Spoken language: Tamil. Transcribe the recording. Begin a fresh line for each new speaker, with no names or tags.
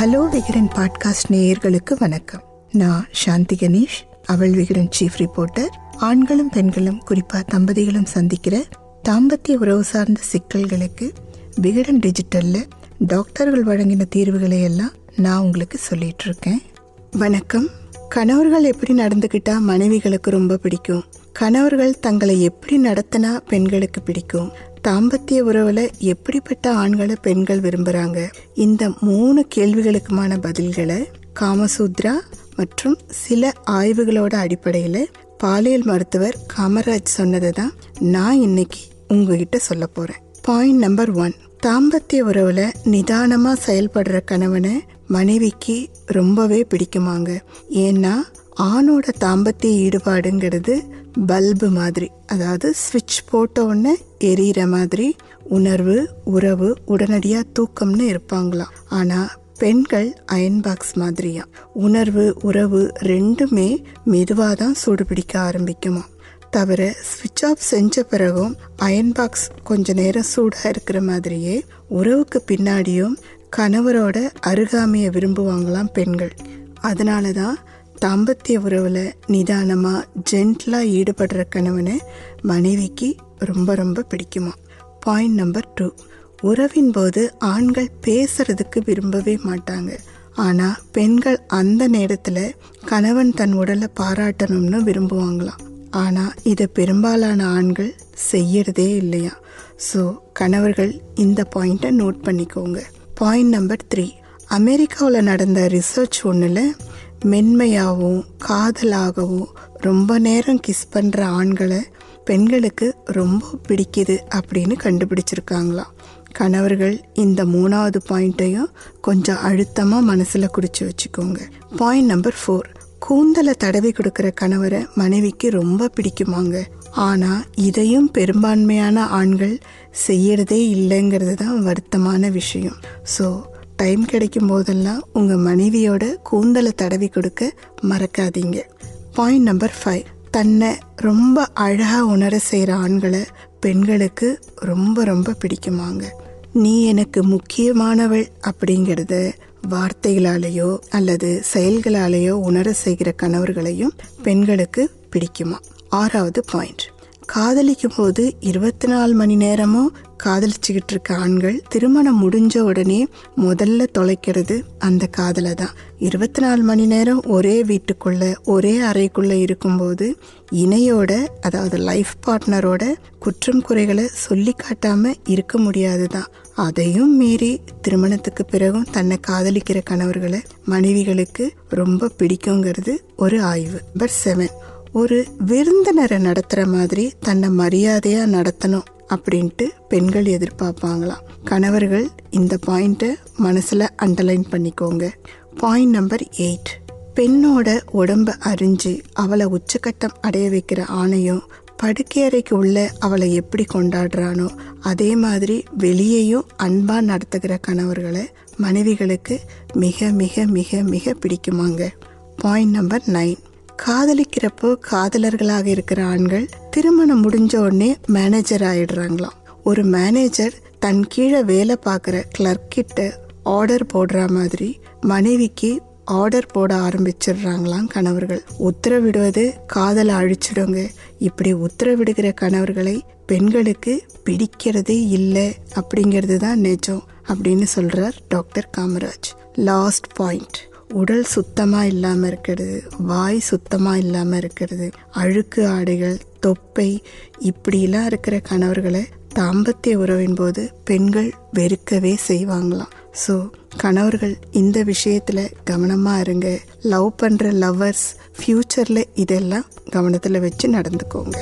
ஹலோ விகடன் பாட்காஸ்ட் நேயர்களுக்கு வணக்கம். நான் சாந்தி கணேஷ் அவள் விகடன் சீஃப் ரிப்போர்ட்டர் ஆண்களும் பெண்களும் குறிப்பா தம்பதிகளும் சந்திக்கிற தாம்பத்திய உறவு சார்ந்த சிக்கல்களுக்கு விகடன் டிஜிட்டல்ல டாக்டர்கள் வழங்கின தீர்வுகளை எல்லாம் நான் உங்களுக்கு சொல்லிட்டு இருக்கேன். வணக்கம். கணவர்கள் எப்படி நடந்துக்கிட்டால் மனைவிகளுக்கு ரொம்ப பிடிக்கும்? கணவர்கள் தங்களை எப்படி நடத்தினா பெண்களுக்கு பிடிக்கும்? தாம்பத்திய உறவுல எப்படிப்பட்ட ஆண்களை பெண்கள் விரும்புறாங்க? இந்த மூணு கேள்விகளுக்குமான பதில்களை காமசூத்ரா மற்றும் சில ஆய்வுகளோட அடிப்படையில் பாலியல் மருத்துவர் காமராஜ் சொன்னதை தான் நான் இன்னைக்கு உங்ககிட்ட சொல்ல போறேன். பாயிண்ட் நம்பர் ஒன் தாம்பத்திய உறவுல நிதானமா செயல்படுற கணவனை மனைவிக்கு ரொம்பவே பிடிக்குமாங்க. ஏன்னா ஆணோட தாம்பத்திய ஈடுபாடுங்கிறது பல்பு மாதிரி அதாவது ஸ்விட்ச் போட்ட உடனே எரியிற மாதிரி உணர்வு உறவு உடனடியாக தூக்கம்னு இருப்பாங்களாம். ஆனால் பெண்கள் அயன் பாக்ஸ் மாதிரியா? உணர்வு உறவு ரெண்டுமே மெதுவாக தான் சூடு பிடிக்க ஆரம்பிக்குமா தவிர ஸ்விட்ச் ஆஃப் செஞ்ச பிறகும் அயன் பாக்ஸ் கொஞ்ச நேரம் சூடாக இருக்கிற மாதிரியே உறவுக்கு பின்னாடியும் கணவரோட அருகாமையை விரும்புவாங்களாம் பெண்கள். அதனால தான் தாம்பத்திய உறவில் நிதானமாக ஜென்ட்லாக ஈடுபடுற கணவனை மனைவிக்கு ரொம்ப ரொம்ப பிடிக்குமா? பாயிண்ட் நம்பர் டூ உறவின் போது ஆண்கள் பேசுறதுக்கு விரும்பவே மாட்டாங்க. ஆனால் பெண்கள் அந்த நேரத்தில் கணவன் தன் உடலை பாராட்டணும்னு விரும்புவாங்களாம். ஆனால் இதை பெரும்பாலான ஆண்கள் செய்யறதே இல்லையா? ஸோ கணவர்கள் இந்த பாயிண்ட்டை நோட் பண்ணிக்கோங்க. பாயிண்ட் நம்பர் த்ரீ அமெரிக்காவில் நடந்த ரிசர்ச் ஒன்றில் மென்மையாகவும் காதலாகவும் ரொம்ப நேரம் கிஸ் பண்ணுற ஆண்களை பெண்களுக்கு ரொம்ப பிடிக்குது அப்படின்னு கண்டுபிடிச்சிருக்காங்களாம் கணவர்கள் இந்த மூணாவது பாயிண்ட்டையும் கொஞ்சம் அழுத்தமாக மனசில் குறித்து வச்சுக்கோங்க. பாயிண்ட் நம்பர் ஃபோர் கூந்தலை தடவி கொடுக்குற கணவரை மனைவிக்கு ரொம்ப பிடிக்குமாங்க. ஆனால் இதையும் பெரும்பான்மையான ஆண்கள் செய்யறதே இல்லைங்கிறது தான் வருத்தமான விஷயம். ஸோ டைம் கிடைக்கும் போதெல்லாம் உங்கள் மனைவியோட கூந்தலை தடவி கொடுக்க மறக்காதீங்க. பாயிண்ட் நம்பர் ஃபைவ் தன்னை ரொம்ப அழகாக உணர செய்கிற ஆண்களை பெண்களுக்கு ரொம்ப ரொம்ப பிடிக்குமாங்க. நீ எனக்கு முக்கியமானவள் அப்படிங்கிறத வார்த்தைகளாலேயோ அல்லது செயல்களாலேயோ உணர செய்கிற கணவர்களையும் பெண்களுக்கு பிடிக்குமா? ஆறாவது பாயிண்ட் காதலிக்கும் போது இருபத்தி நாலு மணி நேரமும் காதலிச்சுக்கிட்டு இருக்க ஆண்கள் திருமணம் முடிஞ்ச உடனே முதல்ல தொலைக்கிறது அந்த காதலை தான் இருபத்தி நாலு மணி நேரம் ஒரே வீட்டுக்குள்ள ஒரே அறைக்குள்ள இருக்கும்போது இணையோட அதாவது லைஃப் பார்ட்னரோட குற்றம் குறைகளை சொல்லி காட்டாம இருக்க முடியாது தான் அதையும் மீறி திருமணத்துக்கு பிறகும் தன்னை காதலிக்கிற கணவர்களை மனைவிகளுக்கு ரொம்ப பிடிக்குங்கிறது ஒரு ஆய்வு. பட் செவன் ஒரு விருந்தினரை நடத்துகிற மாதிரி தன்னை மரியாதையாக நடத்தணும். அப்படின்ட்டு பெண்கள் எதிர்பார்ப்பாங்களாம். கணவர்கள் இந்த பாயிண்ட்டை மனசில் அண்டர்லைன் பண்ணிக்கோங்க. பாயிண்ட் நம்பர் எயிட் பெண்ணோட உடம்ப அறிஞ்சு அவளை உச்சக்கட்டம் அடைய வைக்கிற ஆணையும் படுக்கையறைக்கு உள்ள அவளை எப்படி கொண்டாடுறானோ அதே மாதிரி வெளியேயும் அன்பா நடத்துகிற கணவர்களை மனைவிகளுக்கு மிக மிக மிக மிக பிடிக்குமாங்க. பாயிண்ட் நம்பர் நைன் காதலிக்கிறப்போ காதலர்களாக இருக்கிற ஆண்கள் திருமணம் முடிஞ்ச உடனே மேனேஜர் ஆயிடுறாங்களாம். ஒரு மேனேஜர் தன் கீழே வேலை பார்க்குற கிளர்க் கிட்ட ஆர்டர் போடுற மாதிரி மனைவிக்கு ஆர்டர் போட ஆரம்பிச்சிடுறாங்களாம் கணவர்கள். உத்தரவிடுவது காதலை அழிச்சிடுங்க. இப்படி உத்தரவிடுகிற கணவர்களை பெண்களுக்கு பிடிக்கிறதே இல்லை அப்படிங்கிறது தான் நிஜம் அப்படின்னு சொல்கிறார் டாக்டர் காமராஜ். லாஸ்ட் பாயிண்ட் உடல் சுத்தமாக இல்லாமல் இருக்கிறது வாய் சுத்தமாக இல்லாமல் இருக்கிறது அழுக்கு ஆடைகள் தொப்பை இப்படிலாம் இருக்கிற கணவர்களை தாம்பத்திய உறவின் போது பெண்கள் வெறுக்கவே செய்வாங்களாம். ஸோ கணவர்கள் இந்த விஷயத்தில் கவனமாக இருங்க. லவ் பண்ணுற லவ்வர்ஸ் ஃப்யூச்சரில் இதெல்லாம் கவனத்தில் வச்சு நடந்துக்கோங்க.